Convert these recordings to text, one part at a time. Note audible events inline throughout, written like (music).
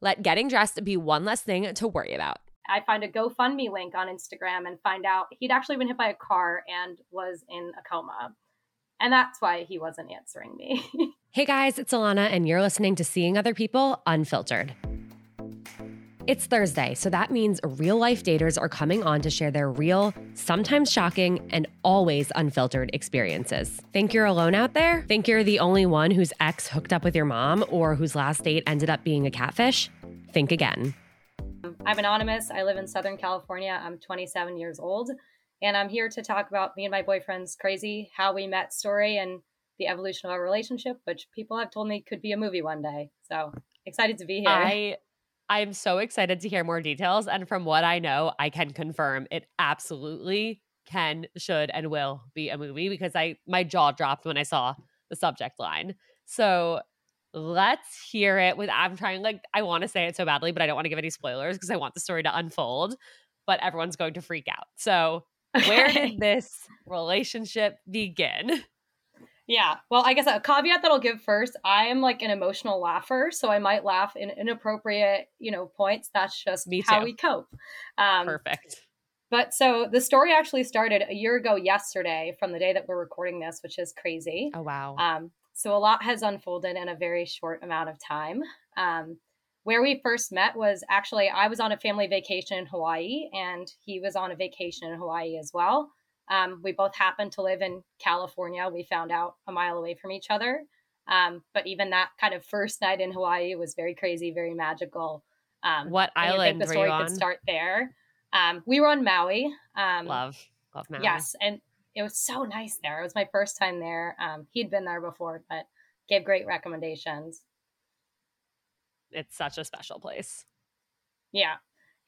Let getting dressed be one less thing to worry about. I find a GoFundMe link on Instagram and find out he'd actually been hit by a car and was in a coma. And that's why he wasn't answering me. (laughs) hey guys, it's Alana, and you're listening to Seeing Other People Unfiltered. It's Thursday, so that means real life daters are coming on to share their real, sometimes shocking, and always unfiltered experiences. Think you're alone out there? Think you're the only one whose ex hooked up with your mom or whose last date ended up being a catfish? Think again. I'm anonymous. I live in Southern California. I'm 27 years old, and I'm here to talk about me and my boyfriend's crazy how we met story and the evolution of our relationship, which people have told me could be a movie one day. So excited to be here. I I'm so excited to hear more details. And from what I know, I can confirm it absolutely can, should, and will be a movie because I my jaw dropped when I saw the subject line. So let's hear it with I'm trying like I want to say it so badly, but I don't want to give any spoilers because I want the story to unfold. But everyone's going to freak out. So where did (laughs) this relationship begin? Yeah. Well, I guess a caveat that I'll give first, I am like an emotional laugher, so I might laugh in inappropriate, you know, points. That's just Me how too. we cope. Um, Perfect. But so the story actually started a year ago yesterday from the day that we're recording this, which is crazy. Oh wow. Um, so a lot has unfolded in a very short amount of time. Um, where we first met was actually I was on a family vacation in Hawaii, and he was on a vacation in Hawaii as well. Um, we both happened to live in California. We found out a mile away from each other. Um, but even that kind of first night in Hawaii was very crazy, very magical. Um, what and I island think the story could start there. Um, we were on Maui. Um, love. Love Maui. Yes, and it was so nice there. It was my first time there. Um, he'd been there before, but gave great recommendations. It's such a special place. Yeah.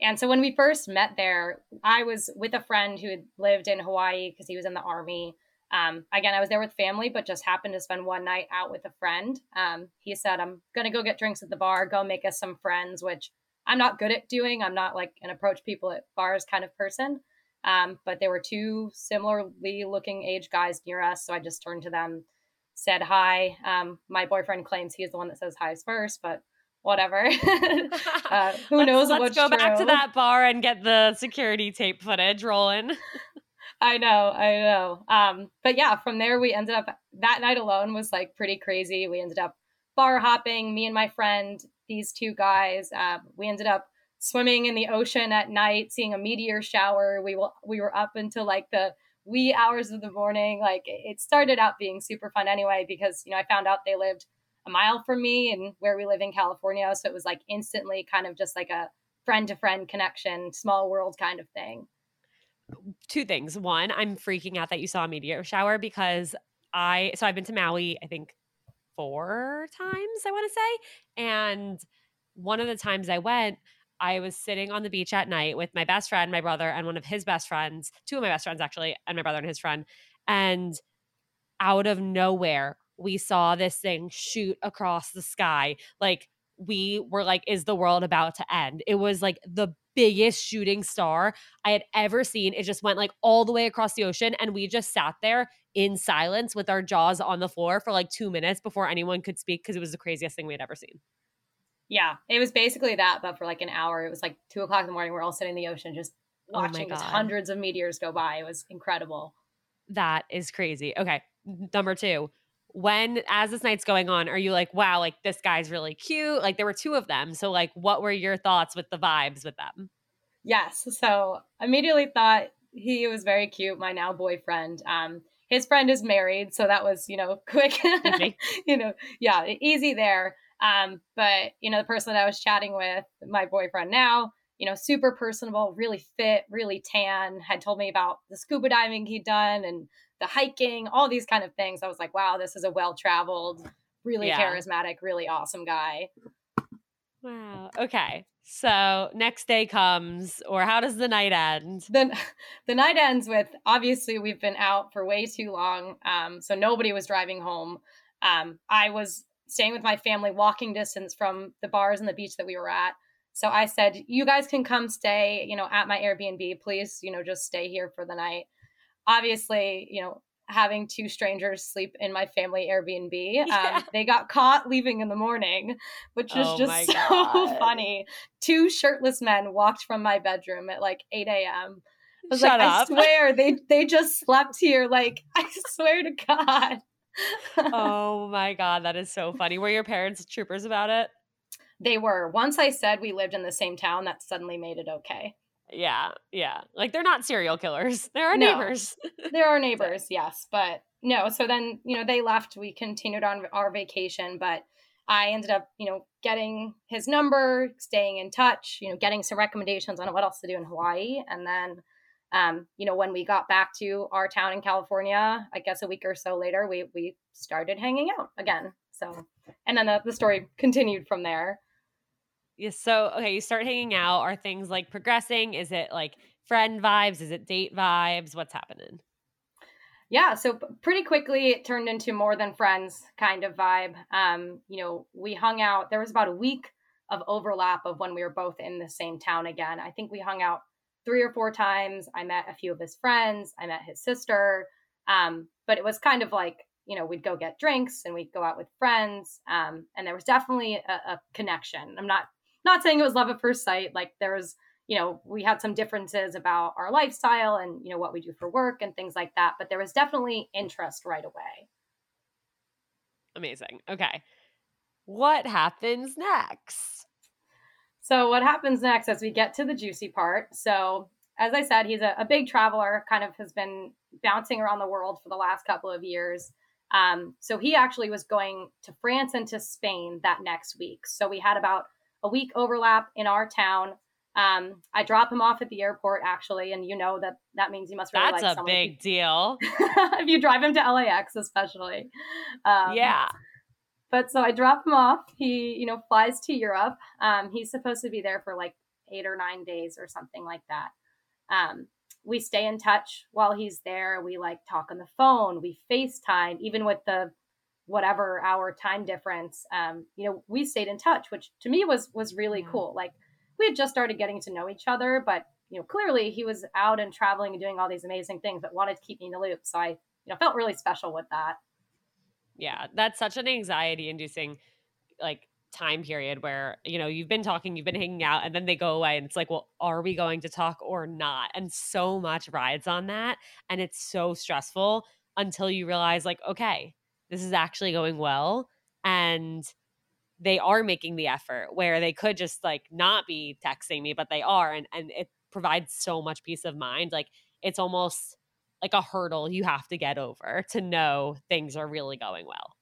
And so when we first met there, I was with a friend who had lived in Hawaii because he was in the army. Um, again, I was there with family, but just happened to spend one night out with a friend. Um, he said, I'm going to go get drinks at the bar, go make us some friends, which I'm not good at doing. I'm not like an approach people at bars kind of person. Um, but there were two similarly looking age guys near us. So I just turned to them, said hi. Um, my boyfriend claims he's the one that says hi first, but whatever. (laughs) uh, (laughs) who let's, knows let's go true. back to that bar and get the security tape footage rolling. (laughs) I know, I know. Um, but yeah, from there we ended up that night alone was like pretty crazy. We ended up bar hopping, me and my friend, these two guys. Uh, we ended up swimming in the ocean at night, seeing a meteor shower. We will we were up until like the wee hours of the morning. Like it started out being super fun anyway because you know I found out they lived a mile from me and where we live in California, so it was like instantly kind of just like a friend to friend connection, small world kind of thing two things. One, I'm freaking out that you saw a meteor shower because I so I've been to Maui, I think four times, I want to say. And one of the times I went, I was sitting on the beach at night with my best friend, my brother, and one of his best friends, two of my best friends actually, and my brother and his friend. And out of nowhere, we saw this thing shoot across the sky. Like we were like, is the world about to end? It was like the biggest shooting star I had ever seen. It just went like all the way across the ocean. And we just sat there in silence with our jaws on the floor for like two minutes before anyone could speak because it was the craziest thing we had ever seen. Yeah, it was basically that, but for like an hour. It was like two o'clock in the morning. We're all sitting in the ocean just Oh watching God. hundreds of meteors go by. It was incredible. That is crazy. Okay. Number two, when as this night's going on, are you like, wow, like this guy's really cute? Like there were two of them. So like what were your thoughts with the vibes with them? Yes. So immediately thought he was very cute, my now boyfriend. Um, his friend is married, so that was, you know, (laughs) quick. You know, yeah, easy there. Um, but you know, the person that I was chatting with, my boyfriend now, you know, super personable, really fit, really tan, had told me about the scuba diving he'd done and the hiking, all these kind of things. I was like, wow, this is a well traveled, really Yeah. charismatic, really awesome guy. Wow. Okay. So next day comes, or how does the night end? the (laughs) the night ends with obviously we've been out for way too long um so nobody was driving home um i was staying with my family walking distance from the bars and the beach that we were at so i said you guys can come stay you know at my airbnb please you know just stay here for the night obviously you know having two strangers sleep in my family airbnb (laughs) Yeah. um, they got caught leaving in the morning which was Oh just (laughs) so God. funny two shirtless men walked from my bedroom at like 8 a.m. I was Shut like, up. I (laughs) swear they they just slept here. Like, I swear to God. oh my God. That is so funny. Were your parents troopers about it? They were. Once I said we lived in the same town, that suddenly made it okay. Yeah. Yeah. Like they're not serial killers. (laughs) They're our No. neighbors. (laughs) There are our neighbors, yes, but no. So then, you know, they left. We continued on our vacation, but I ended up, you know, getting his number, staying in touch, you know, getting some recommendations on what else to do in Hawaii. And then, um, you know, when we got back to our town in California, I guess a week or so later, we we started hanging out again. So, and then the, the story continued from there. Yeah, so okay, you start hanging out. Are things like progressing? Is it like friend vibes? Is it date vibes? What's happening? yeah so pretty quickly it turned into more than friends kind of vibe um you know we hung out there was about a week of overlap of when we were both in the same town again i think we hung out three or four times i met a few of his friends i met his sister um but it was kind of like you know we'd go get drinks and we'd go out with friends um and there was definitely a, a connection i'm not not saying it was love at first sight like there was you know, we had some differences about our lifestyle and, you know, what we do for work and things like that. But there was definitely interest right away. Amazing. Okay. What happens next? So, what happens next as we get to the juicy part? So, as I said, he's a, a big traveler, kind of has been bouncing around the world for the last couple of years. Um, so, he actually was going to France and to Spain that next week. So, we had about a week overlap in our town. Um, I drop him off at the airport, actually, and you know that that means you must really That's like a someone who- big deal. (laughs) if you drive him to LAX, especially. Um, yeah. But so I drop him off. He, you know, flies to Europe. Um, he's supposed to be there for like eight or nine days or something like that. Um, we stay in touch while he's there. We like talk on the phone. We FaceTime, even with the whatever our time difference. Um, you know, we stayed in touch, which to me was was really Yeah. cool. Like we had just started getting to know each other, but you know, clearly he was out and traveling and doing all these amazing things, but wanted to keep me in the loop. So I, you know, felt really special with that. Yeah. That's such an anxiety inducing like time period where you know you've been talking you've been hanging out and then they go away and it's like well are we going to talk or not and so much rides on that and it's so stressful until you realize like okay this is actually going well and they are making the effort where they could just like not be texting me but they are and and it provides so much peace of mind like it's almost like a hurdle you have to get over to know things are really going well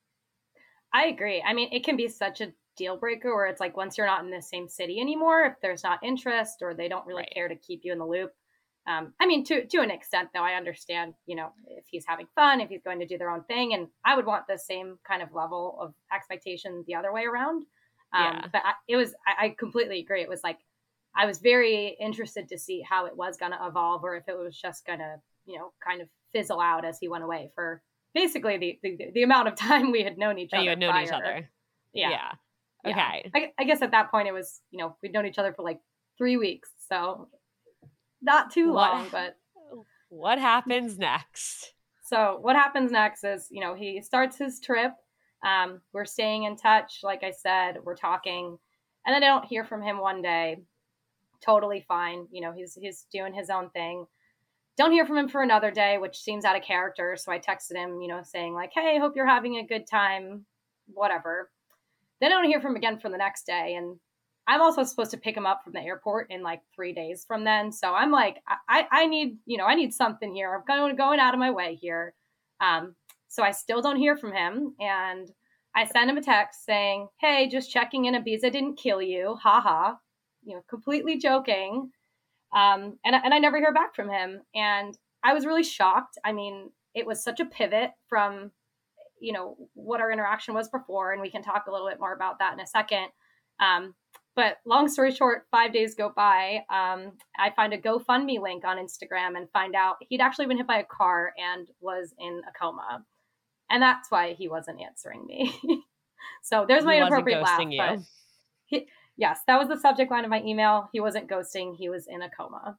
I agree. I mean, it can be such a deal breaker where it's like once you're not in the same city anymore, if there's not interest or they don't really right. care to keep you in the loop. Um, I mean, to to an extent, though, I understand. You know, if he's having fun, if he's going to do their own thing, and I would want the same kind of level of expectation the other way around. Um, yeah. But I, it was, I, I completely agree. It was like I was very interested to see how it was going to evolve, or if it was just going to, you know, kind of fizzle out as he went away for basically the, the, the amount of (laughs) time we had known each other. You had known prior. each other. Yeah. yeah. Okay. Yeah. I, I, guess at that point it was, you know, we'd known each other for like three weeks, so not too what, long. But what happens next? So what happens next is, you know, he starts his trip. Um, we're staying in touch. Like I said, we're talking, and then I don't hear from him one day. Totally fine. You know, he's he's doing his own thing don't hear from him for another day, which seems out of character. So I texted him, you know, saying like, "Hey, hope you're having a good time, whatever." Then I don't hear from him again for the next day, and I'm also supposed to pick him up from the airport in like three days from then. So I'm like, I, I need, you know, I need something here. I'm going going out of my way here. Um, so I still don't hear from him, and I send him a text saying, "Hey, just checking in. Ibiza didn't kill you, haha." You know, completely joking. Um, and, and I never hear back from him. And I was really shocked. I mean, it was such a pivot from, you know, what our interaction was before. And we can talk a little bit more about that in a second. Um, but long story short, five days go by. Um, I find a GoFundMe link on Instagram and find out he'd actually been hit by a car and was in a coma. And that's why he wasn't answering me. (laughs) so there's my inappropriate laugh. But he, yes, that was the subject line of my email. He wasn't ghosting, he was in a coma.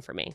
for me.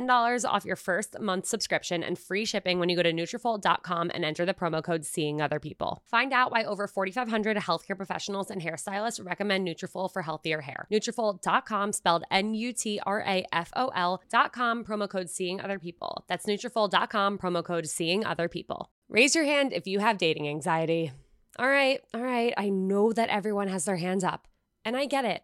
off your first month subscription and free shipping when you go to Nutrafol.com and enter the promo code Seeing Other People. Find out why over 4,500 healthcare professionals and hairstylists recommend Nutrafol for healthier hair. Nutrafol.com, spelled N-U-T-R-A-F-O-L.com, promo code Seeing Other People. That's Nutrafol.com, promo code Seeing Other People. Raise your hand if you have dating anxiety. All right, all right, I know that everyone has their hands up, and I get it.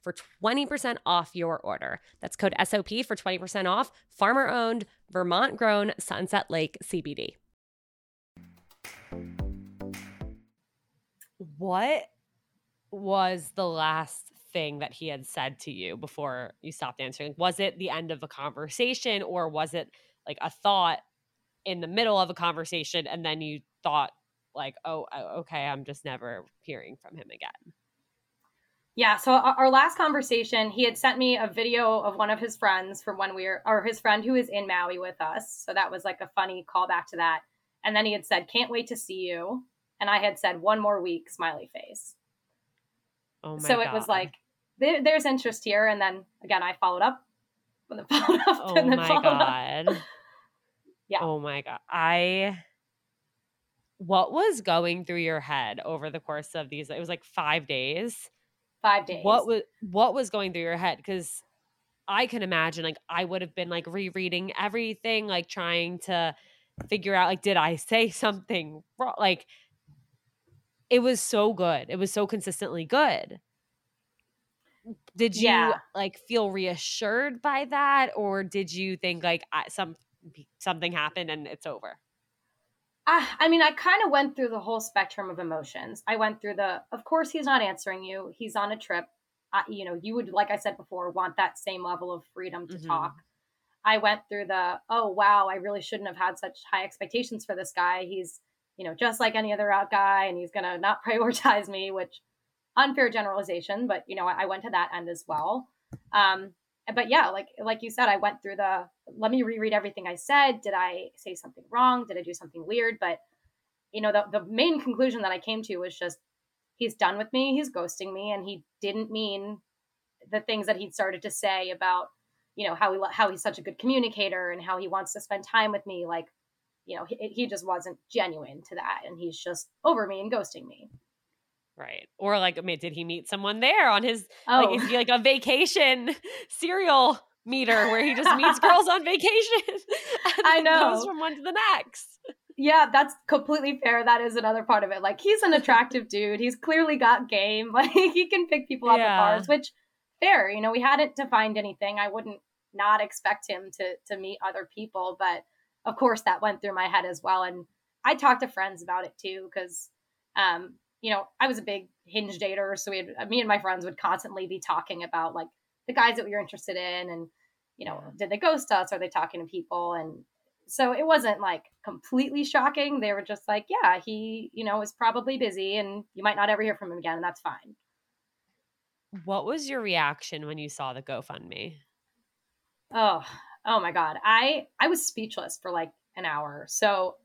for 20% off your order. That's code SOP for 20% off. Farmer owned, Vermont grown Sunset Lake CBD. What was the last thing that he had said to you before you stopped answering? Was it the end of a conversation or was it like a thought in the middle of a conversation and then you thought like, "Oh, okay, I'm just never hearing from him again." Yeah. So our last conversation, he had sent me a video of one of his friends from when we were, or his friend who is in Maui with us. So that was like a funny callback to that. And then he had said, "Can't wait to see you." And I had said, "One more week," smiley face. Oh my so God. it was like there, there's interest here, and then again I followed up, and then (laughs) followed up, Oh and then my followed God. up. (laughs) Yeah. Oh my God. I. What was going through your head over the course of these? It was like five days. Five days. What was what was going through your head? Because I can imagine, like, I would have been like rereading everything, like trying to figure out, like, did I say (laughs) something wrong? Like, it was so good. It was so consistently good. Did you Yeah. like feel reassured by that, or did you think like I, some something happened and it's over? I, I mean, I kind of went through the whole spectrum of emotions. I went through the, of course, he's not answering you. He's on a trip. Uh, you know, you would, like I said before, want that same level of freedom to Mhm. talk. I went through the, oh, wow, I really shouldn't have had such high expectations for this guy. He's, you know, just like any other out guy and he's going to not (laughs) prioritize me, which unfair generalization, but, you know, I, I went to that end as well. Um, but yeah, like like you said, I went through the let me reread everything I said. Did I say something wrong? Did I do something weird? But you know, the the main conclusion that I came to was just he's done with me, he's ghosting me, and he didn't mean the things that he'd started to say about you know how he how he's such a good communicator and how he wants to spend time with me. Like you know, he, he just wasn't genuine to that, and he's just over me and ghosting me. Right. Or like, I mean, did he meet someone there on his Oh, like is he like a vacation (laughs) serial meter where he just meets (laughs) girls on vacation (laughs) I then goes know. from one to the next? Yeah, that's completely fair. That is another part of it. Like he's an attractive dude. He's clearly got game. Like he can pick people up Yeah. at bars, which fair. You know, we hadn't defined anything. I wouldn't not expect him to to meet other people, but of course that went through my head as well. And I talked to friends about it too, because um, you know, I was a big hinge mm. dater, so we had me and my friends would constantly be talking about like the guys that we were interested in and you know, Yeah. did they ghost us? Are they talking to people? And so it wasn't like completely shocking. They were just like, yeah, he, you know, is probably busy and you might not ever hear from him again, and that's fine. What was your reaction when you saw the GoFundMe? Oh, oh my God. I I was speechless for like an hour. So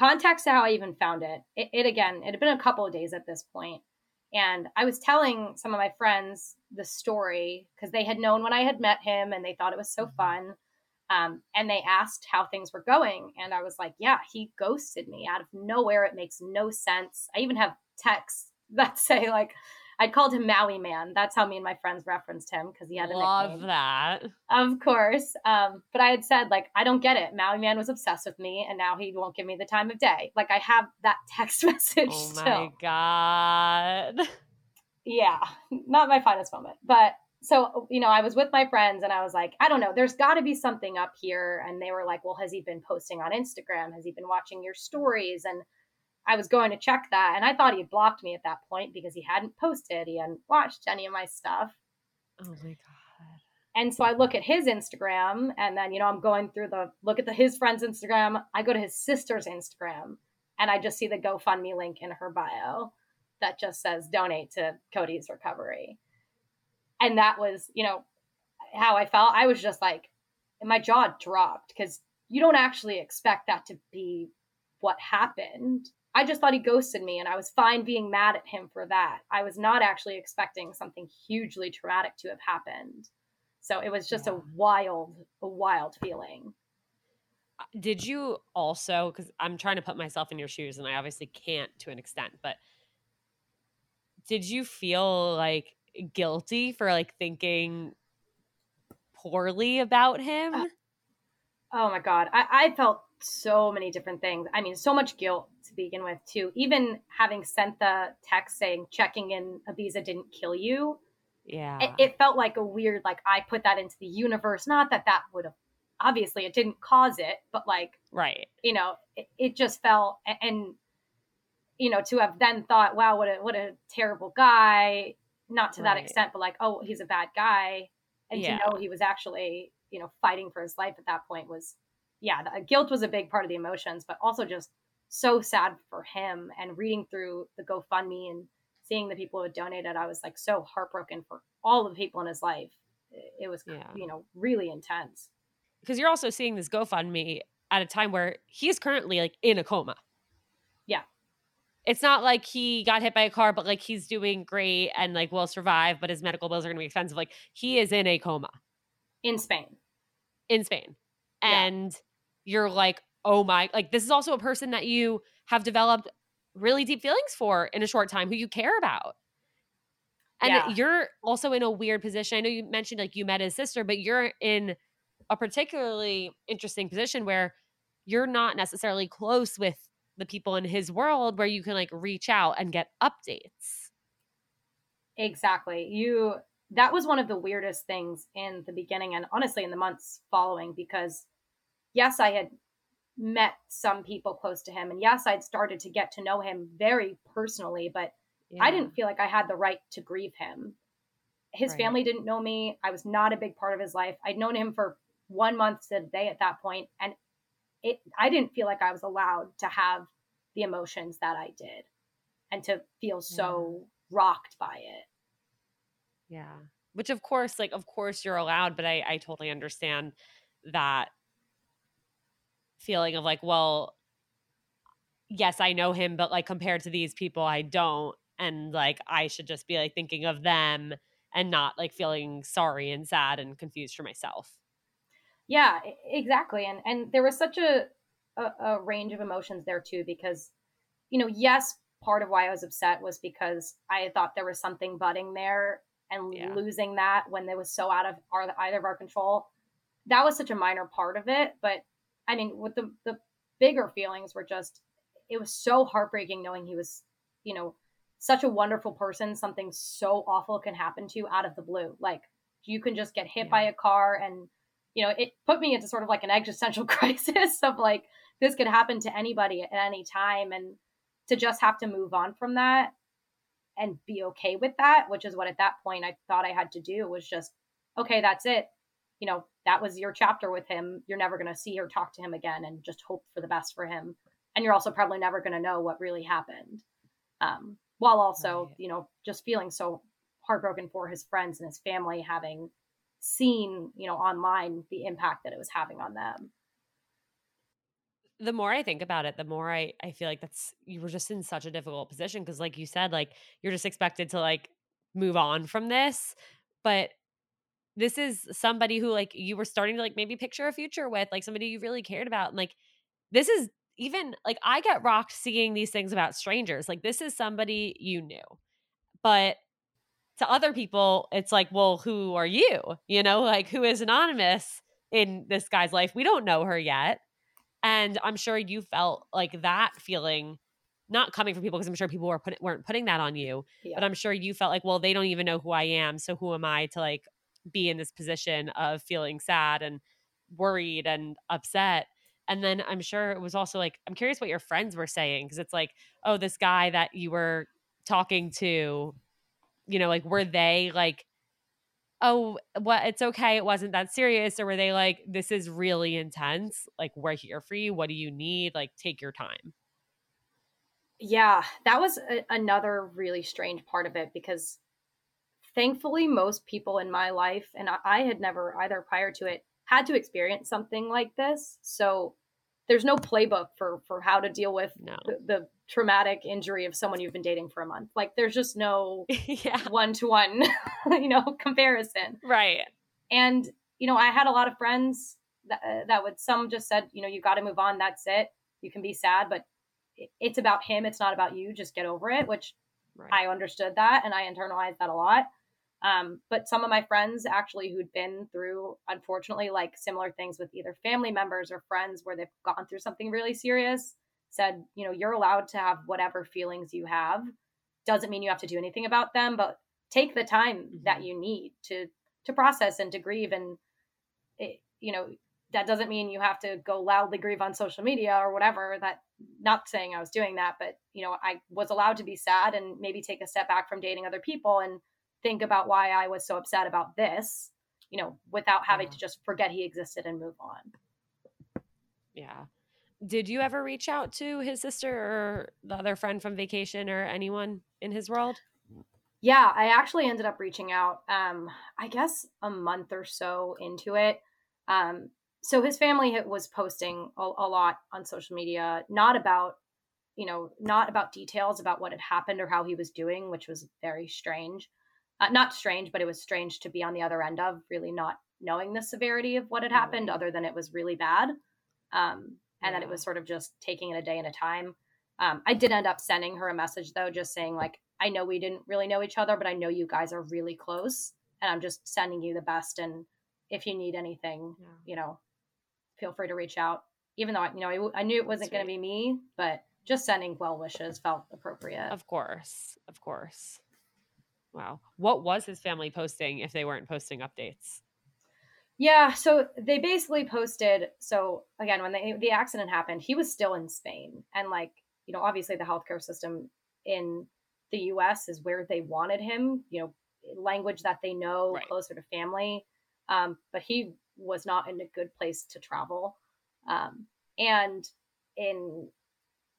context to how I even found it. It, it again, it had been a couple of days at this point. And I was telling some of my friends the story because they had known when I had met him and they thought it was so Mhm. fun. Um, and they asked how things were going. And I was like, yeah, he ghosted me out of nowhere. It makes no sense. I even have texts (laughs) that say, like, I called him Maui Man. That's how me and my friends referenced him because he had a Love nickname. that. Of course. Um, but I had said, like, I don't get it. Maui Man was obsessed with me and now he won't give me the time of day. Like, I have that (laughs) text message Oh still. my god. Yeah, not my finest moment. But so, you know, I was with my friends and I was like, I don't know, there's got to be something up here. And they were like, well, has he been posting on Instagram? Has he been watching your stories? And I was going to check that. And I thought he had blocked me at that point because he hadn't posted, he hadn't watched any of my stuff. Oh my god. And so I look at his Instagram and then, you know, I'm going through the look at the his friend's Instagram. I go to his sister's Instagram and I just see the GoFundMe link in her bio that just says donate to Cody's recovery. And that was, you know, how I felt. I was just like, my jaw dropped because you don't actually expect that to be what happened. I just thought he ghosted me and I was fine being mad at him for that. I was not actually expecting something hugely traumatic to have happened. So it was just yeah. a wild, a wild feeling. Uh, did you also, because I'm trying to put myself in your shoes and I obviously can't to an extent, but did you feel like guilty for like thinking poorly about him? Uh, oh my God. I, I felt so many different things. I mean, so much guilt to begin with, too. Even having sent the text saying checking in Ibiza didn't kill you. Yeah. It, it, felt like a weird, like I put that into the universe. Not that that would have, obviously, it didn't cause it, but like, right. You know, it, it just felt, and, you know, to have then thought, wow, what a, what a terrible guy. Not to right. that extent, but like, oh, he's a bad guy. And yeah. to know he was actually, you know, fighting for his life at that point was yeah, the, uh, guilt was a big part of the emotions, but also just so sad for him. And reading through the GoFundMe and seeing the people who had donated, I was like so heartbroken for all the people in his life. It was, yeah. you know, really intense. Because you're also seeing this GoFundMe at a time where he's currently like in a coma. Yeah. It's not like he got hit by a car, but like he's doing great and like will survive, but his medical bills are going to be expensive. Like he is in a coma in Spain. In Spain. And yeah you're like, oh my, like this is also a person that you have developed really deep feelings for in a short time who you care about. And yeah. you're also in a weird position. I know you mentioned like you met his sister, but you're in a particularly interesting position where you're not necessarily close with the people in his world where you can like reach out and get updates. Exactly. You that was one of the weirdest things in the beginning and honestly in the months following because yes, I had met some people close to him. And yes, I'd started to get to know him very personally, but yeah. I didn't feel like I had the right to grieve him. His right. family didn't know me. I was not a big part of his life. I'd known him for one month to the day at that point, and it I didn't feel like I was allowed to have the emotions that I did and to feel so yeah. rocked by it. Yeah. Which of course, like of course you're allowed, but I, I totally understand that feeling of like, well, yes, I know him, but like compared to these people, I don't. And like, I should just be like thinking of them and not like feeling sorry and sad and confused for myself. Yeah, exactly. And and there was such a, a, a range of emotions there too, because, you know, yes, part of why I was upset was because I thought there was something budding there and yeah. losing that when it was so out of our either of our control. That was such a minor part of it, but I mean, with the the bigger feelings were just it was so heartbreaking knowing he was, you know, such a wonderful person. Something so awful can happen to you out of the blue. Like you can just get hit yeah. by a car and you know, it put me into sort of like an existential (laughs) crisis of like this could happen to anybody at any time and to just have to move on from that and be okay with that, which is what at that point I thought I had to do was just okay, that's it you know, that was your chapter with him. You're never going to see or talk to him again and just hope for the best for him. And you're also probably never going to know what really happened. Um, while also, right. you know, just feeling so heartbroken for his friends and his family having seen, you know, online the impact that it was having on them. The more I think about it, the more I, I feel like that's you were just in such a difficult position because like you said, like you're just expected to like move on from this. But this is somebody who like you were starting to like maybe picture a future with, like somebody you really cared about. And like this is even like I get rocked seeing these things about strangers. Like this is somebody you knew. But to other people, it's like, well, who are you? You know, like who is anonymous in this guy's life? We don't know her yet. And I'm sure you felt like that feeling not coming from people because I'm sure people were put, weren't putting that on you, yeah. but I'm sure you felt like, well, they don't even know who I am, so who am I to like be in this position of feeling sad and worried and upset. And then I'm sure it was also like, I'm curious what your friends were saying because it's like, oh, this guy that you were talking to, you know, like, were they like oh, what? It's okay. It wasn't that serious. Or were they like, this is really intense. Like, we're here for you. What do you need? Like, take your time. Yeah, that was a, another really strange part of it because thankfully, most people in my life, and I, had never either prior to it, had to experience something like this. So there's no playbook for for how to deal with No. the, the traumatic injury of someone you've been dating for a month. Like there's just no (laughs) yeah. one to one, you know, comparison. Right. And you know, I had a lot of friends that uh, that would some just said, you know, you got to move on. That's it. You can be sad, but it's about him. It's not about you. Just get over it. Which Right. I understood that and I internalized that a lot. Um, but some of my friends actually who'd been through, unfortunately, like similar things with either family members or friends where they've gone through something really serious, said, you know, you're allowed to have whatever feelings you have. Doesn't mean you have to do anything about them, but take the time that Mhm. you need to to process and to grieve. And it, you know, that doesn't mean you have to go loudly grieve on social media or whatever. That not saying I was doing that, but you know, I was allowed to be sad and maybe take a step back from dating other people and think about why I was so upset about this, you know, without having Yeah. to just forget he existed and move on. Yeah. Did you ever reach out to his sister or the other friend from vacation or anyone in his world? Yeah, I actually ended up reaching out, um, I guess a month or so into it. Um, so his family was posting a, a lot on social media, not about, you know, not about details about what had happened or how he was doing, which was very strange. Uh, not strange, but it was strange to be on the other end of really not knowing the severity of what had happened, Right. other than it was really bad. Um, and then it was sort of just taking it a day at a time. Um, I did end up sending her a message though, just saying like, I know we didn't really know each other, but I know you guys are really close, and I'm just sending you the best. And if you need anything, Yeah. you know, feel free to reach out. Even though I, you know, I, I knew it wasn't going to be me, but just sending well wishes felt appropriate. Of course. Of course. Wow. What was his family posting if they weren't posting updates? Yeah, so they basically posted. So again, when the the accident happened, he was still in Spain, and like you know, obviously the healthcare system in the U.S. is where they wanted him. You know, language that they know, Right. closer to family. Um, but he was not in a good place to travel, um, and in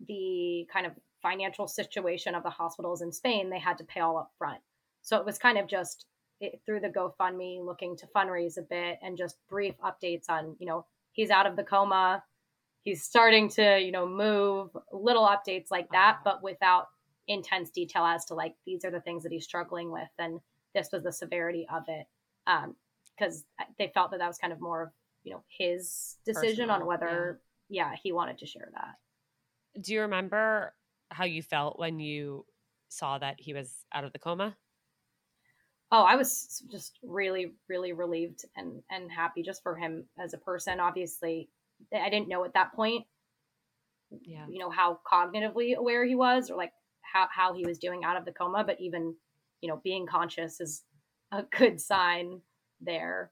the kind of financial situation of the hospitals in Spain, they had to pay all up front. So it was kind of just it, through the GoFundMe looking to fundraise a bit and just brief updates on, you know, he's out of the coma, he's starting to, you know, move, little updates like that, Ah. but without intense detail as to like these are the things that he's struggling with and this was the severity of it. Um, because they felt that that was kind of more of, you know, his decision on Personal, whether, yeah, he wanted to share that. Do you remember how you felt when you saw that he was out of the coma? Oh, I was just really, really relieved and and happy just for him as a person. Obviously, I didn't know at that point, Yeah. you know, how cognitively aware he was or like how how he was doing out of the coma. But even, you know, being conscious is a good sign there.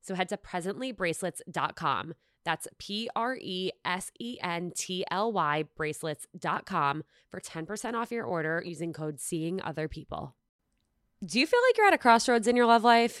So head to presentlybracelets.com. That's P R E S E N T L Y bracelets.com for 10% off your order using code Seeing Other People. Do you feel like you're at a crossroads in your love life?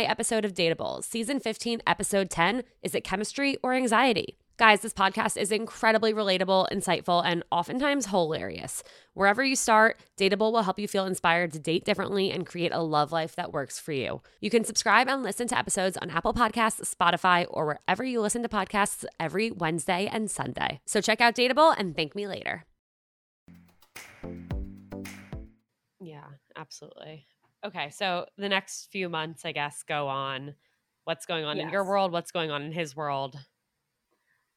episode of Dateable, season 15, episode 10 Is it chemistry or anxiety? Guys, this podcast is incredibly relatable, insightful, and oftentimes hilarious. Wherever you start, Dateable will help you feel inspired to date differently and create a love life that works for you. You can subscribe and listen to episodes on Apple Podcasts, Spotify, or wherever you listen to podcasts every Wednesday and Sunday. So check out Dateable and thank me later. Yeah, absolutely. Okay, so the next few months, I guess, go on. What's going on yes. in your world? What's going on in his world?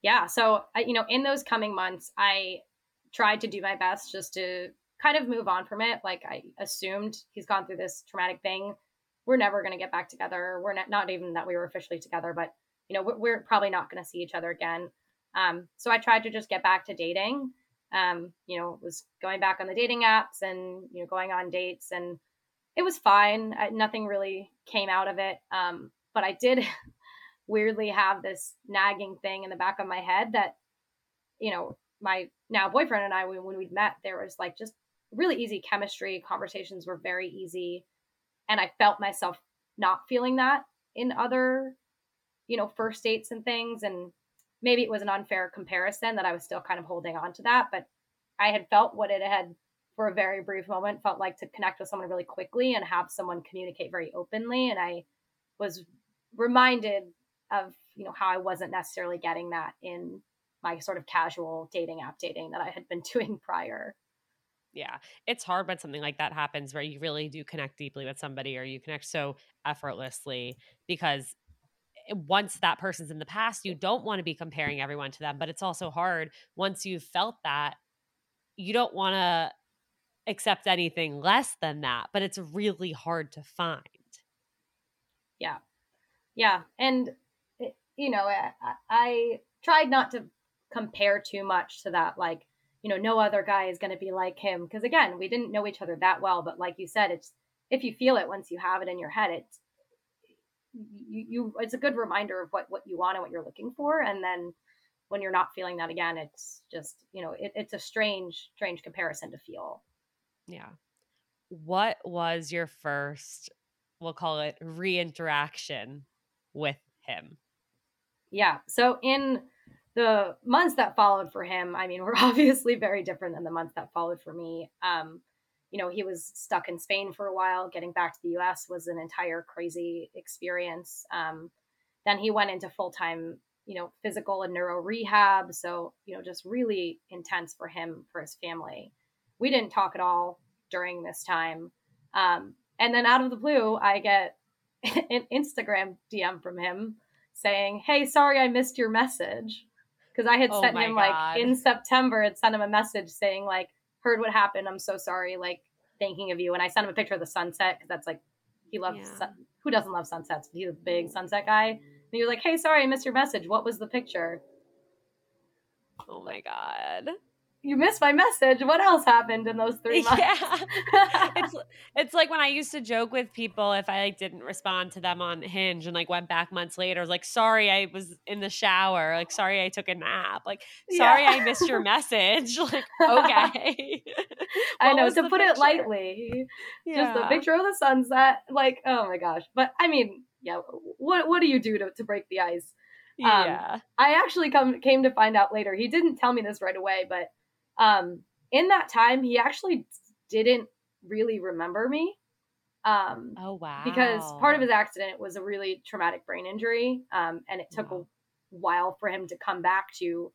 yeah, so you know, in those coming months, I tried to do my best just to kind of move on from it. Like I assumed he's gone through this traumatic thing. We're never going to get back together. We're not, not even that we were officially together, but you know, we're, we're probably not going to see each other again. Um, so I tried to just get back to dating. Um, you know, was going back on the dating apps and you know going on dates, and it was fine. I, nothing really came out of it. Um, but I did (laughs) weirdly have this nagging thing in the back of my head that, you know, my now boyfriend and I, when, when we'd met, there was like just really easy chemistry. Conversations were very easy. And I felt myself not feeling that in other, you know, first dates and things. And maybe it was an unfair comparison that I was still kind of holding on to that. But I had felt what it had for a very brief moment felt like to connect with someone really quickly and have someone communicate very openly. And I was reminded of you know how I wasn't necessarily getting that in my sort of casual dating app dating that I had been (laughs) doing prior. Yeah, it's hard when something like that happens where you really do connect deeply with somebody or you connect so effortlessly because once that person's in the past, you don't want to be comparing everyone to them. But it's also hard once you've felt that, you don't want to accept anything less than that. But it's really hard to find. Yeah. Yeah. And eh, you know, eh, I, I tried not to compare too much to that. Like, you know, no other guy is going to be like him. Because again, we didn't know each other that well. But like you said, it's if you feel it once you have it in your head, it's you, you it's a good reminder of what what you want and what you're looking for. And then, when you're not feeling that again, it's just, you know, it, it's a strange, strange comparison to feel. Yeah. What was your first, we'll call it reinteraction with him? Yeah. So in the months that followed for him, I mean, (laughs) were obviously very different than the months that followed for me. Um, you know, he was stuck in Spain for a while. Getting back to the US was an entire crazy experience. Um, then he went into full time, you know, physical and neuro rehab. So, you know, just really intense for him, for his family. We didn't talk at all during this time. Um, and then out of the blue, I get (laughs) an Instagram DM from him saying, Hey, sorry I missed your message because I had oh sent him God. like in September, had sent him a message saying like, heard what happened. I'm so sorry. Like thinking of you. And I sent him a picture of the sunset because that's like he loves. Yeah. Sun- who doesn't love sunsets? He's a big sunset guy. And he was like, "Hey, sorry, I missed your message. What was the picture?" Oh my god you missed my message. What else happened in those three (laughs) months? Yeah. (laughs) it's (laughs) it's like when I used to joke with people if I like didn't respond to them on Hinge and like went back months later, I was like, sorry, I was in the shower. Like, sorry, I took a nap. Like, sorry, yeah. I missed your message. Like, okay. I know to put picture? it lightly. Yeah. Just the picture of the sunset. Like, oh my gosh. But I mean, yeah. What what do you do to to break the ice? Um, yeah. Um, I actually come came to find out later. He didn't tell me this right away, but um, in that time, he actually didn't really remember me. Um, oh wow! Because part of his accident was a really traumatic brain injury, um, and it took wow. a while for him to come back to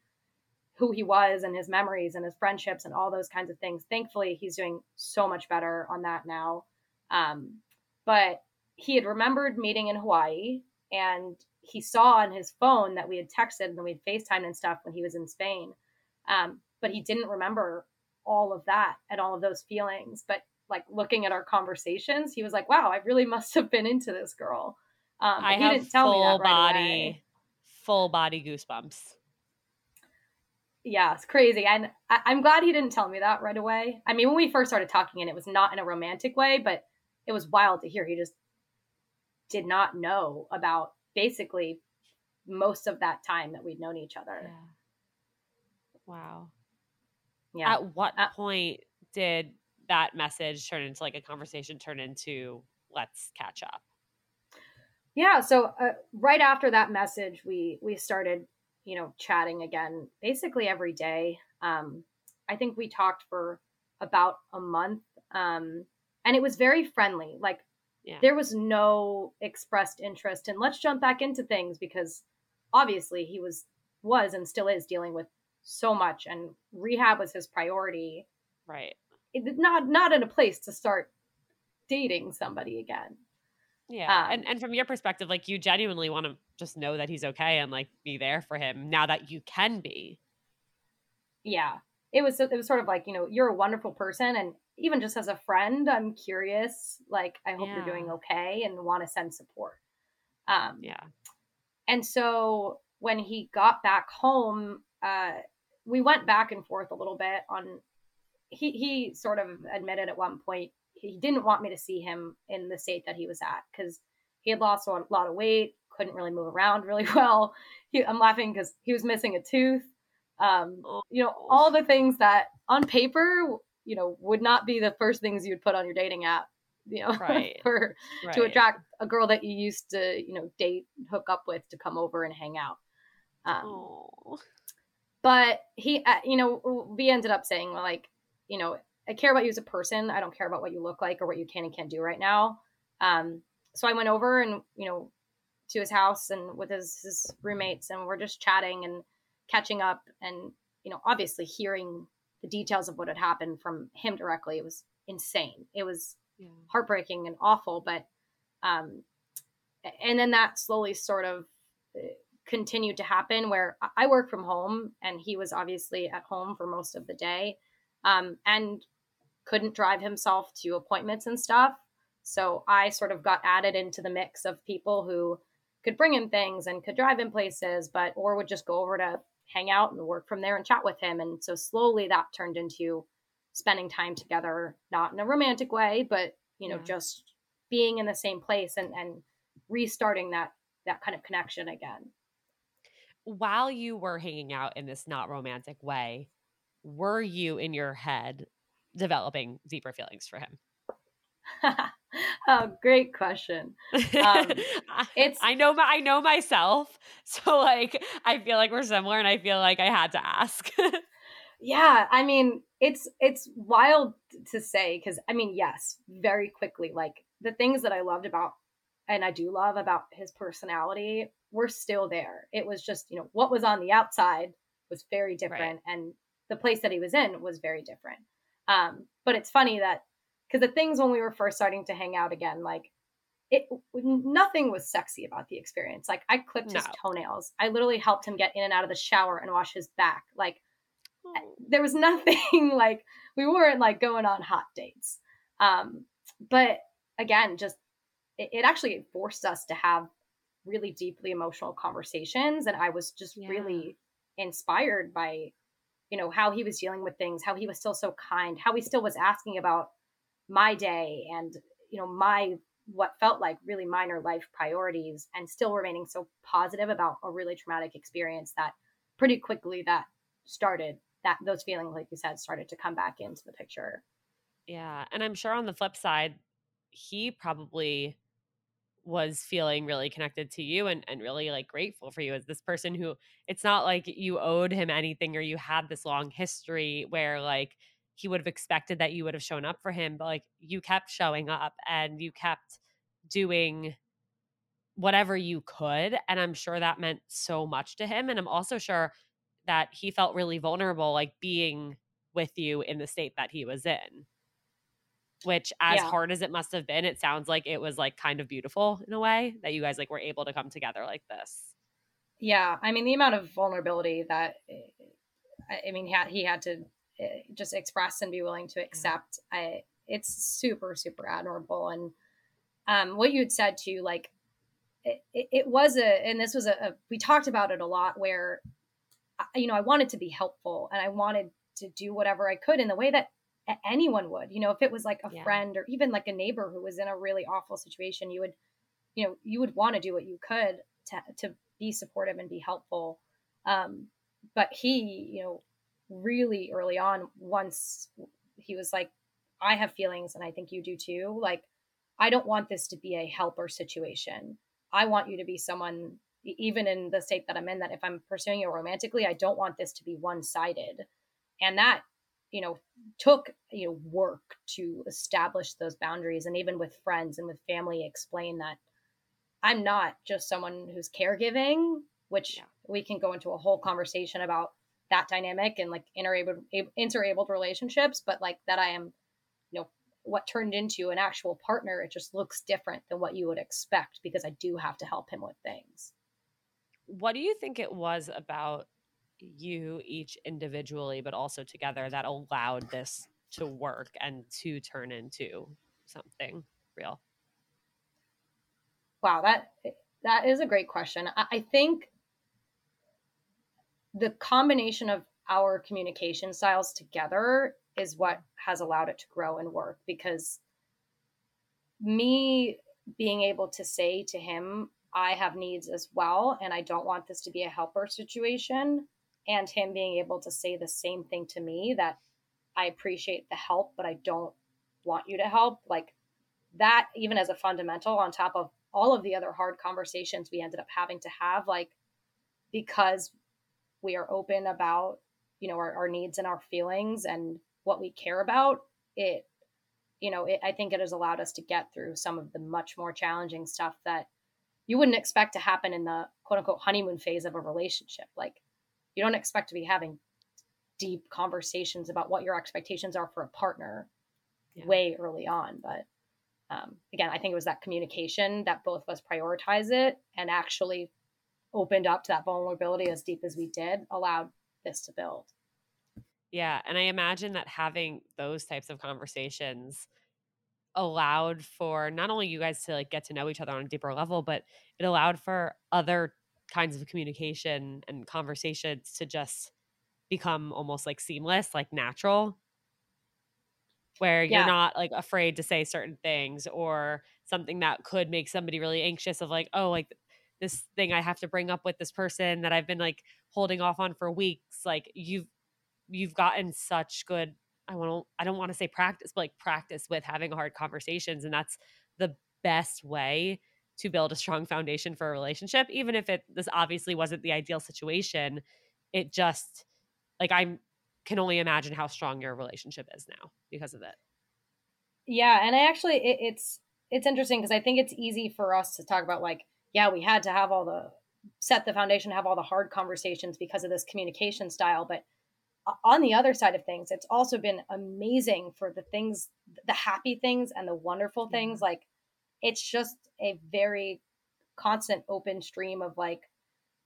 who he was and his memories and his friendships and all those kinds of things. Thankfully, he's doing so much better on that now. Um, but he had remembered meeting in Hawaii, and he saw on his phone that we had texted and we had FaceTimed and stuff when he was in Spain. Um, but he didn't remember all of that and all of those feelings. But like looking at our conversations, he was like, "Wow, I really (laughs) must have been into this girl." Um, I have full right body, away. full body goosebumps. Yeah, it's crazy, and I- I'm glad he didn't tell me that right away. I mean, when we first started talking, and it was not in a romantic way, but it was wild to hear. He just did not know about basically most of that time that we'd known each other. Yeah. Wow. Yeah. At what uh, point did that message turn into like a conversation turn into let's catch up? Yeah, so uh, right after that message we we started, you know, chatting again basically every day. Um I think we talked for about a month um and it was very friendly. Like yeah. there was no expressed interest in let's jump back into things because obviously he was was and still is dealing with so much and rehab was his priority. Right. It, not not in a place to start dating somebody again. Yeah um, and and from your perspective like you genuinely want to just know that he's okay and like be there for him now that you can be. Yeah. It was it was sort of like you know you're a wonderful person and even just as a friend i'm curious like i hope yeah. you're doing okay and want to send support. Um yeah. and so when he got back home uh, we went back and forth a little bit on. He he sort of admitted at one point he didn't want me to see him in the state that he was at because he had lost a lot of weight, couldn't really move around really (laughs) well. He, I'm laughing because he was missing a tooth. Um, you know, all the things that on paper, you know, would not be the first things you'd put on your dating app, you know, right. (laughs) for right. to attract a girl that you used to, you know, date, hook up with to come over and hang out. Um, but he uh, you know we ended up saying like you know i care about you as a person. I don't care about what you look like or what you can and can't do right now. Um so i went over and you know to his house and with his, his roommates and we're just chatting and catching up. And you know obviously hearing the details of what had happened from him directly it was insane. It was yeah. heartbreaking and awful but um and then that slowly sort of uh, continued to happen where I work from home and he was obviously at home for most of the day um, and couldn't drive himself to appointments and stuff. So I sort of got added into the mix of people who could bring him things and could drive him places, but or would just go over to hang out and work from there and chat with him. And so slowly that turned into spending time together, not in a romantic way, but you know, yeah. just being in the same place and, and restarting that that kind of connection again. While you were hanging out in this not romantic way, were you in your head developing deeper feelings for him? (laughs) oh, great question. Um, (laughs) it's I know my, I know myself, (laughs) so like I feel like we're similar, and I feel like I had to ask. yeah, I mean it's it's wild to say because I mean yes, very quickly like the things that I loved about and I do love about his personality were still there. It was just you know what was on the outside was very different, right. and the place that he was in was very different. Um, but it's funny that because the things when we were first starting to hang out again, like it, nothing was sexy about the experience. Like I clipped no. his toenails. I literally helped him get in and out of the shower and wash his back. Like oh. there was (laughs) nothing like we weren't like going on hot dates. Um, but again, just it, it actually forced us to have really deeply emotional conversations, and I was just yeah. really inspired by you know how he was dealing with things how he was still so kind how he still was asking about my day and you know my what felt like really minor life priorities and still remaining so positive about a really traumatic experience that pretty quickly that started that those feelings like you said started to come back into the picture yeah and i'm sure on the flip side he probably was feeling really connected to you and, and really like grateful for you as this person who it's not like you owed him anything or you had this long history where like he would have expected that you would have shown up for him but like you kept showing up and you kept doing whatever you could and i'm sure that meant so much to him and i'm also sure that he felt really vulnerable like being with you in the state that he was in which as yeah. hard as it must have been it sounds like it was like kind of beautiful in a way that you guys like were able to come together like this yeah i mean the amount of vulnerability that eh, i mean he had, to eh, just express and be willing to accept I, it's super super admirable and um, what you had said too like it, it, was a and this was a, a we talked about it a lot where you know i wanted to be helpful and i wanted to do whatever i could in the way that anyone would you know if it was like a yeah. friend or even like a neighbor who was in a really awful situation you would you know you would want to do what you could to, to be supportive and be helpful. Um but he you know really early on once he was like i have feelings and i think you do too like i don't want this to be a helper situation. I want you to be someone even in the state that i'm in that if i'm pursuing you romantically i don't want this to be one-sided. And that you know took you know work to establish those boundaries and even with friends and with family explain that i'm not just someone who's caregiving which yeah. we can go into a whole conversation about that dynamic and like interabled interabled relationships but like that i am you know what turned into an actual partner it just looks different than what you would expect because i do have to help him with things what do you think it was about you each individually, but also together that allowed this to work and to turn into something real? Wow, that eh, that is a great question. I, I think the combination of our communication styles together is what has allowed it to grow and work because me being able to say to him, I have needs as well, and I don't want this to be a helper situation and him being able to say the same thing to me that I appreciate the help, but I don't want you to help. Like that, even as a fundamental on top of all of the other hard conversations we ended up having to have, like because we are open about, you know, our, our needs and our feelings and what we care about, it, you know, it, I think it has allowed us to get through some of the much more challenging stuff that you wouldn't expect to happen in the quote unquote honeymoon phase of a relationship. Like you don't expect to be having deep conversations about what your expectations are for a partner yeah. way early on. But um, again, I think it was that communication that both of us prioritize it and actually opened up to that vulnerability as deep as we did, allowed this to build. Yeah. And I imagine that having those types of conversations allowed for not only you guys to like get to know each other on a deeper level, but it allowed for other kinds of communication and conversations to just become almost like seamless, like natural, where yeah. you're not like afraid to say certain things or something that could make somebody really anxious of like, oh, like this thing I have to bring up with this person that I've been like holding off on for weeks. Like you've you've gotten such good I want to I don't want to say practice, but like practice with having hard conversations and that's the best way to build a strong foundation for a relationship even if it this obviously wasn't the ideal situation. It just like I can only imagine how strong your relationship is now because of it. Yeah, and I actually it, it's it's interesting because I think it's easy for us to talk about like yeah, we had to have all the set the foundation, have all the hard conversations because of this communication style. But on the other side of things, it's also been amazing for the things, the happy things and the wonderful things. Like it's just a very constant open stream of like,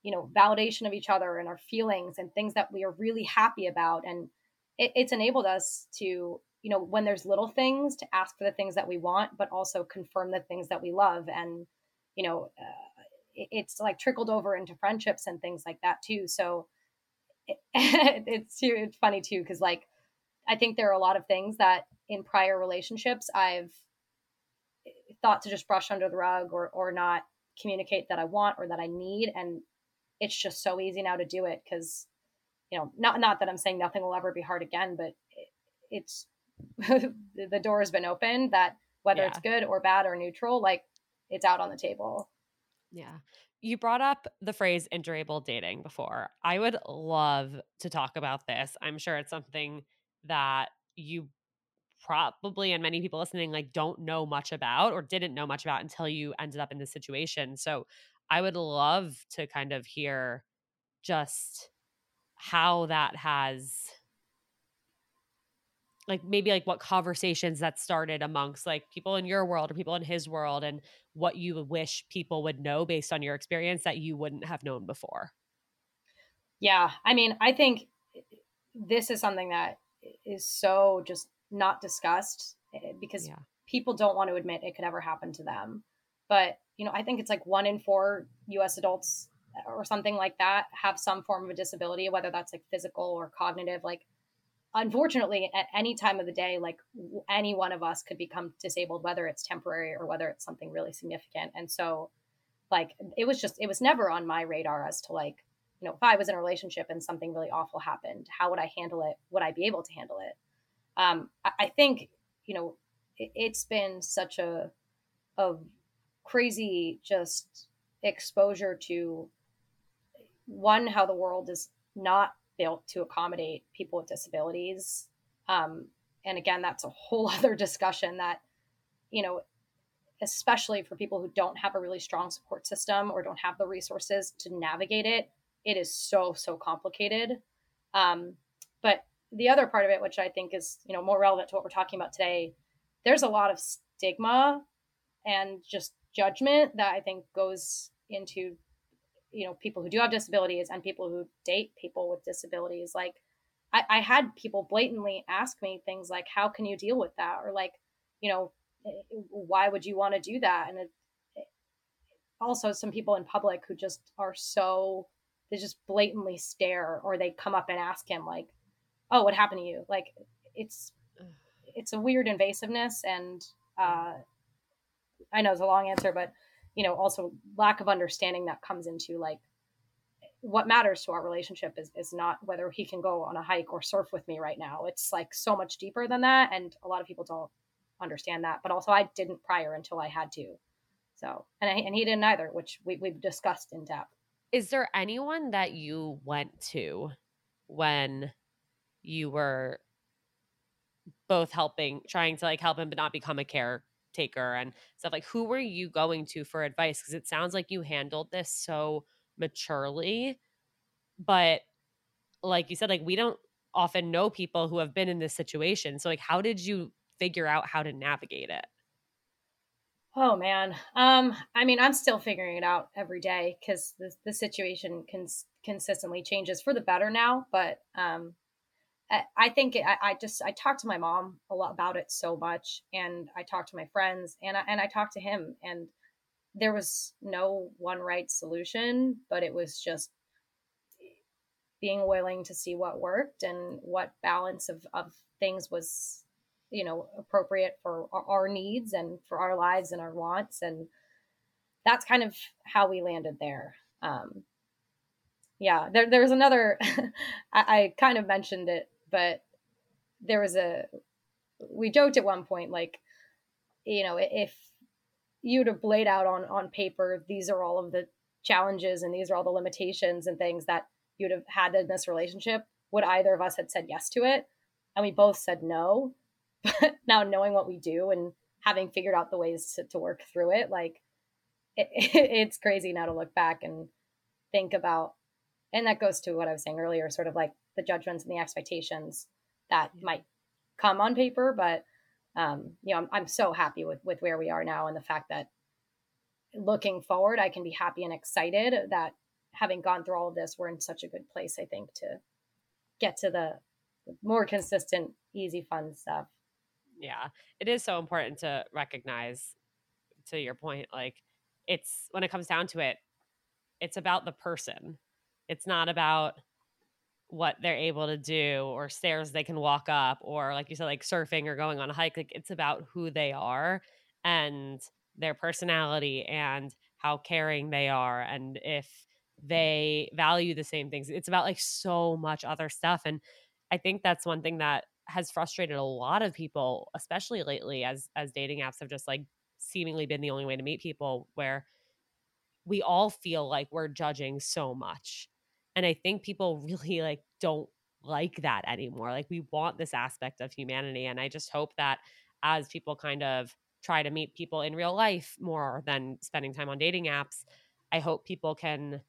you know, validation of each other and our feelings and things that we are really happy about. And it, it's enabled us to, you know, when there's little things to ask for the things that we want, but also confirm the things that we love. And you know, uh, it's like trickled over into friendships and things like that too. So it, (laughs) it's it's funny too because like I think there are a lot of things that in prior relationships I've thought to just brush under the rug or or not communicate that I want or that I need, and it's just so easy now to do it because you know not not that I'm saying nothing will ever be hard again, but it, it's (laughs) the door has been opened that whether yeah. it's good or bad or neutral, like it's out on the table. Yeah. You brought up the phrase interable dating before. I would love to talk about this. I'm sure it's something that you probably and many people listening like don't know much about or didn't know much about until you ended up in this situation. So I would love to kind of hear just how that has like maybe like what conversations that started amongst like people in your world or people in his world and what you wish people would know based on your experience that you wouldn't have known before yeah i mean i think eh, this is something that is so just not discussed eh, because yeah. people don't want to admit it could ever happen to them. But you know i think it's like one in four us adults or something like that have some form of a disability whether that's like physical or cognitive. Like unfortunately at any time of the day like any one of us could become disabled whether it's temporary or whether it's something really significant. And so like it was just it was never on my radar as to like you know if i was in a relationship and something really awful happened how would i handle it? Would i be able to handle it um i, I think you know it, has been such a a crazy just exposure to one how the world is not built to accommodate people with disabilities. Um, and again, that's a whole (laughs) other discussion that, you know, especially for people who don't have a really strong support system or don't have the resources to navigate it, it is so, so complicated. Um, but the other part of it, which I think is, you know, more relevant to what we're talking about today, there's a lot of stigma and just judgment that I think goes into you know people who do have disabilities and people who date people with disabilities. Like I, I had people blatantly ask me things like how can you deal with that? or like you know why would you want to do that? And it, also some people in public who just are so they just blatantly stare or they come up and ask him like oh what happened to you? Like it's it's a weird invasiveness and uh i know it's a long answer but you know also lack of understanding that comes into like what matters to our relationship is, is not whether he can go on a hike or surf with me right now. It's like so much deeper than that and a lot of people don't understand that but also i didn't prior until i had to. So and, I, and he didn't either which we, we've discussed in depth. Is there anyone that you went to when you were both helping trying to like help him but not become a caretaker and stuff like who were you going to for advice? Because it sounds like you handled this so maturely but like you said like we don't often know people who have been in this situation so like how did you figure out how to navigate it? Oh man. Um i mean i'm still figuring it out every day because the, the situation cons- consistently changes for the better now but um I think I, I, just I talked to my mom a lot about it so much, and I talked to my friends, and I, and I talked to him, and there was no one right solution, but it was just being willing to see what worked and what balance of, of things was you know appropriate for our, needs and for our lives and our wants and that's kind of how we landed there. Um, yeah, there, there's another, (laughs) I, I kind of mentioned it, but there was a, we joked at one point, like, you know, if you'd have laid out on, on paper, these are all of the challenges and these are all the limitations and things that you'd have had in this relationship, would either of us had said yes to it? And we both said no. (laughs) But now knowing what we do and having figured out the ways to, to work through it, like it, (laughs) it's crazy now to look back and think about and that goes to what i was saying earlier sort of like the judgments and the expectations that might come on paper but um, you know I'm, I'm so happy with with where we are now and the fact that looking forward i can be happy and excited that having gone through all of this we're in such a good place i think to get to the more consistent easy fun stuff. Yeah. It is so important to recognize to your point like it's when it comes down to it, it's about the person. It's not about what they're able to do or stairs they can walk up or like you said like surfing or going on a hike like it's about who they are and their personality and how caring they are and if they value the same things it's about like so much other stuff and i think that's one thing that has frustrated a lot of people especially lately as as dating apps have just like seemingly been the only way to meet people where we all feel like we're judging so much. And I think people (laughs) really like don't like that anymore. Like we want this aspect of humanity and I just hope that as people kind of try to meet people in real life more than spending time on dating apps, I hope people can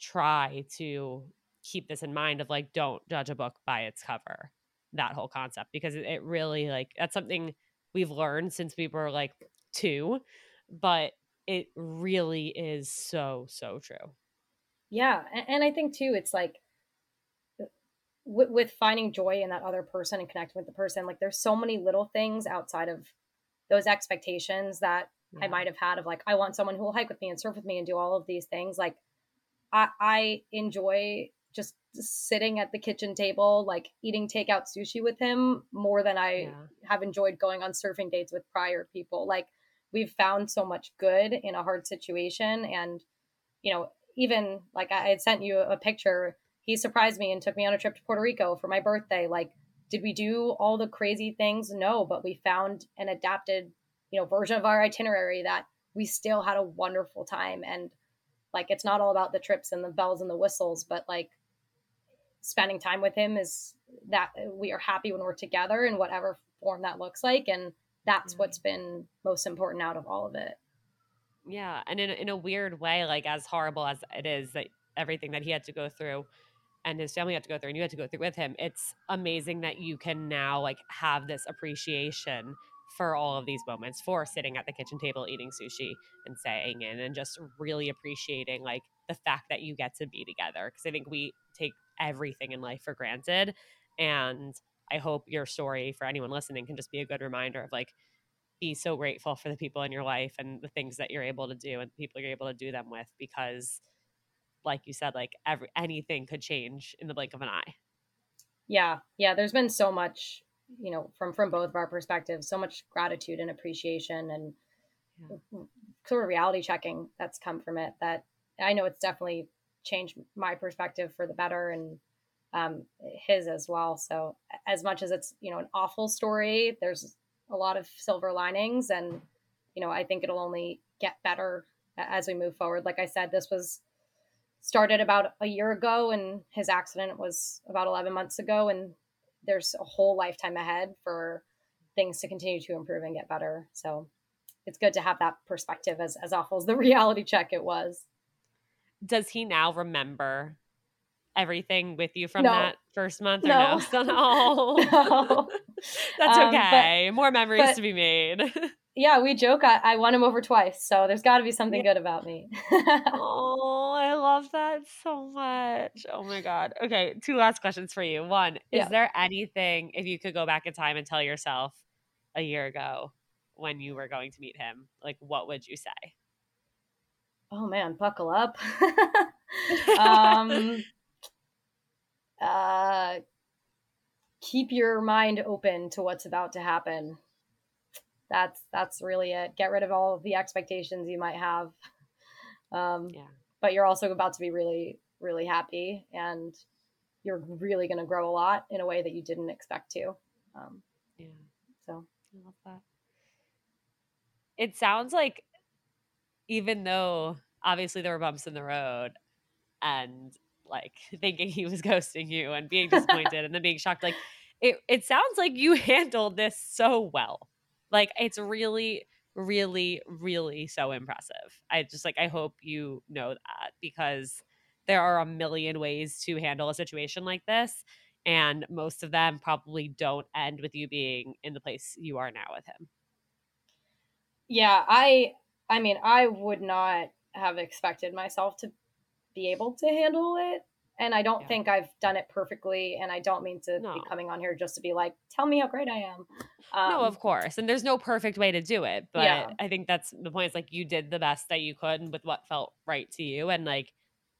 try to keep this in mind of like don't judge a book by its cover. That whole concept because it really like that's something we've learned since we were like two but it really is so, so true. Yeah. And, and I think too, it's like, uh, with, with finding joy in that other person and connecting with the person, like there's so many little things outside of those expectations that yeah. I might have had of like, I want someone who will hike with me and surf with me and do all of these things. Like, I, I enjoy just sitting at the kitchen table, like eating takeout sushi with him more than I yeah. have enjoyed going on surfing dates with prior people. Like, we've found so much good in a hard situation and you know even like i had sent you a picture. He surprised me and took me on a trip to puerto rico for my birthday. Like did we do all the crazy things? No but we found an adapted you know version of our itinerary that we still had a wonderful time. And like it's not all about the trips and the bells and the whistles but like spending time with him is that we are happy when we're together in whatever form that looks like. And that's mm-hmm. what's been most important out of all of it. Yeah, and in in a weird way, like as horrible as it is that everything that he had to go through and his family had to go through and you had to go through with him, it's amazing that you can now like have this appreciation for all of these moments for sitting at the kitchen table eating sushi and saying in and just really appreciating like the fact that you get to be together because I think we take everything in life for granted and I hope your story for anyone listening can just be a good reminder of like be so grateful for the people in your life and the things that you're able to do and the people you're able to do them with because like you said like every anything could change in the blink of an eye. Yeah. Yeah, there's been so much, you know, from from both of our perspectives, so much gratitude and appreciation and yeah. sort of reality checking that's come from it that I know it's definitely changed my perspective for the better and um, his as well. So as much as it's you know an awful story, there's a lot of silver linings, and you know I think it'll only get better as we move forward. Like I said, this was started about a year ago, and his accident was about 11 months ago, and there's a whole lifetime ahead for things to continue to improve and get better. So it's good to have that perspective as as awful as the (laughs) reality check it was. Does he now remember everything with you from no. that first month or no? no? (laughs) (laughs) no. no. (laughs) That's um, okay. But, More memories but, to be made. yeah, we joke. I, I, won him over twice, so there's got to be something yeah. good about me. oh, I love that so much. Oh my god. Okay, two last questions for you. One, yeah. is there anything if you could go back in time and tell yourself a year ago when you were going to meet him, like what would you say? Oh man, buckle up. um uh, keep your mind open to what's about to happen. that's that's really it. Get rid of all of the expectations you might have. Um, Yeah. but you're also about to be really really happy and you're really going to grow a lot in a way that you didn't expect to. Um, Yeah. so I love that. It sounds like even though obviously there were bumps in the road and like (laughs) thinking he was ghosting you and being disappointed and then being shocked, like it, it sounds like you (laughs) handled this so well. Like it's really, really, really so impressive. I just like I hope you know that because there are a million ways to handle a situation like this. And most of them probably don't end with you being in the place you are now with him. yeah, I I mean, I would not have expected myself to be able to handle it. And I don't Yeah. think I've done it perfectly. And I don't mean to No. be coming on here just to be like, tell me how great I am. Um, no, of course. And there's no perfect way to do it. But Yeah. I think that's the point is like you did the best that you could with what felt right to you. And like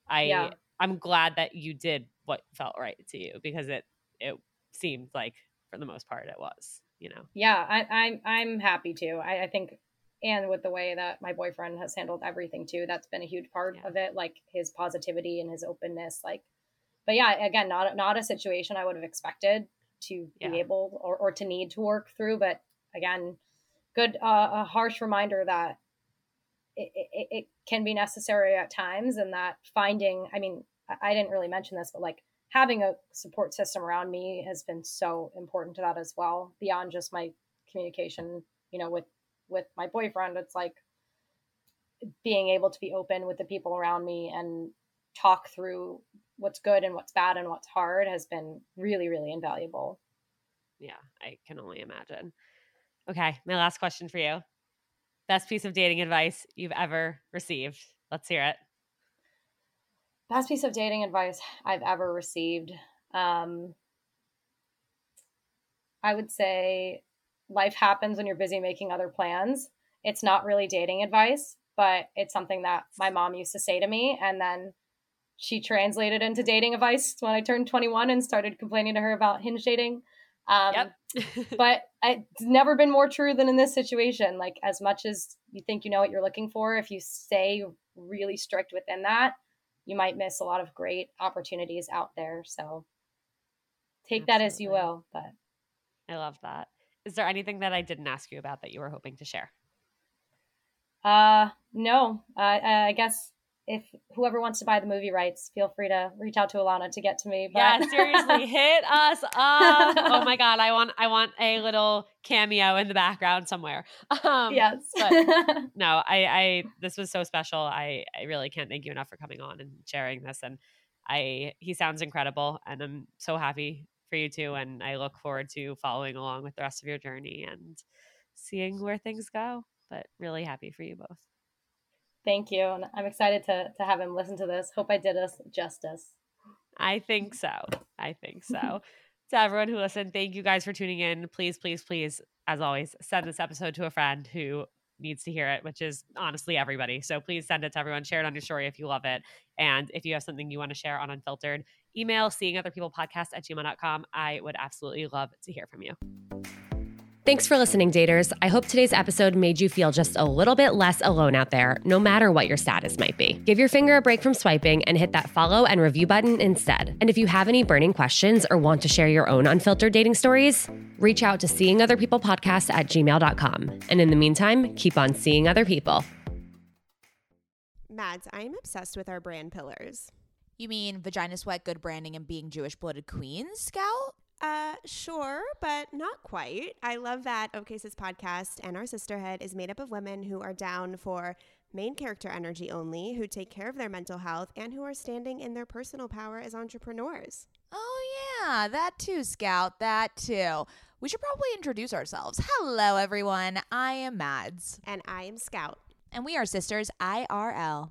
I Yeah. I'm glad that you did what felt right to you because it it seemed like for the most part it was, you know. yeah, I, I'm I'm happy to. I, I think, and with the way that my boyfriend has handled everything too, that's been a huge part Yeah. of it. Like his positivity and his openness. Like, but yeah, again, not not a situation I would have expected to Yeah. be able or, or to need to work through. But again, good uh, a harsh reminder that it, it, it can be necessary at times, and that finding. I mean, I, I didn't really mention this, but like having a support system around me has been so important to that as well beyond just my communication you know with with my boyfriend it's like being able to be open with the people around me and talk through what's good and what's bad and what's hard has been really really invaluable Yeah, I can only imagine. Okay, my last question for you. Best piece of dating advice you've ever received. Let's hear it. best piece of dating advice i've ever received um i would say life happens when you're busy making other plans it's not really dating advice but it's something that my mom used to say to me and then she translated into dating advice (laughs) when i turned 21 and started complaining to her about hinge dating um, Yep. (laughs) but it's never been more true than in this situation like as much as you think you know what you're looking for if you stay really strict within that you might miss a lot of great opportunities out there so take that as you will but I love that. Is there anything that I didn't ask you about that you were hoping to share? uh no uh, i guess if whoever wants to buy the movie rights feel free to reach out to alana to get to me but Yeah, seriously, (laughs) hit us up. Oh my god, I want I want a little cameo in the background somewhere. Um, yes but (laughs) no, I I this was so special. I I really can't thank you enough for coming on and sharing this. And I he sounds incredible, and I'm so happy for you too. And I look forward to following along with the rest of your journey and seeing where things go. But really happy for you both. thank you and i'm excited to to have him listen to this hope i did us justice I think so. I think so. to everyone who listened, thank you guys for tuning in. Please, please, please, as always, send this episode to a friend who needs to hear it, which is honestly everybody. So please send it to everyone. Share it on your story if you love it. And if you have something you want to share on Unfiltered, email seeing other people podcast at gmail.com. I would absolutely love to hear from you. Thanks for listening, daters. I hope today's episode made you feel just a little bit less alone out there, no matter what your status might be. Give your finger a break from swiping and hit that follow and review button instead. And if you have any burning questions or want to share your own unfiltered dating stories, reach out to seeing other people podcast at gmail.com. And in the meantime, keep on seeing other people. Mads, I am obsessed with our brand pillars. You mean vagina sweat, good branding, and being Jewish blooded queens, Scout? Uh, sure, but not quite. I love that OK Sis podcast and our sisterhood is made up of women who are down for main character energy only, who take care of their mental health, and who are standing in their personal power as entrepreneurs. Oh, yeah, that too, Scout, that too. We should probably introduce ourselves. Hello, everyone. I am Mads, And I am Scout. and we are sisters IRL.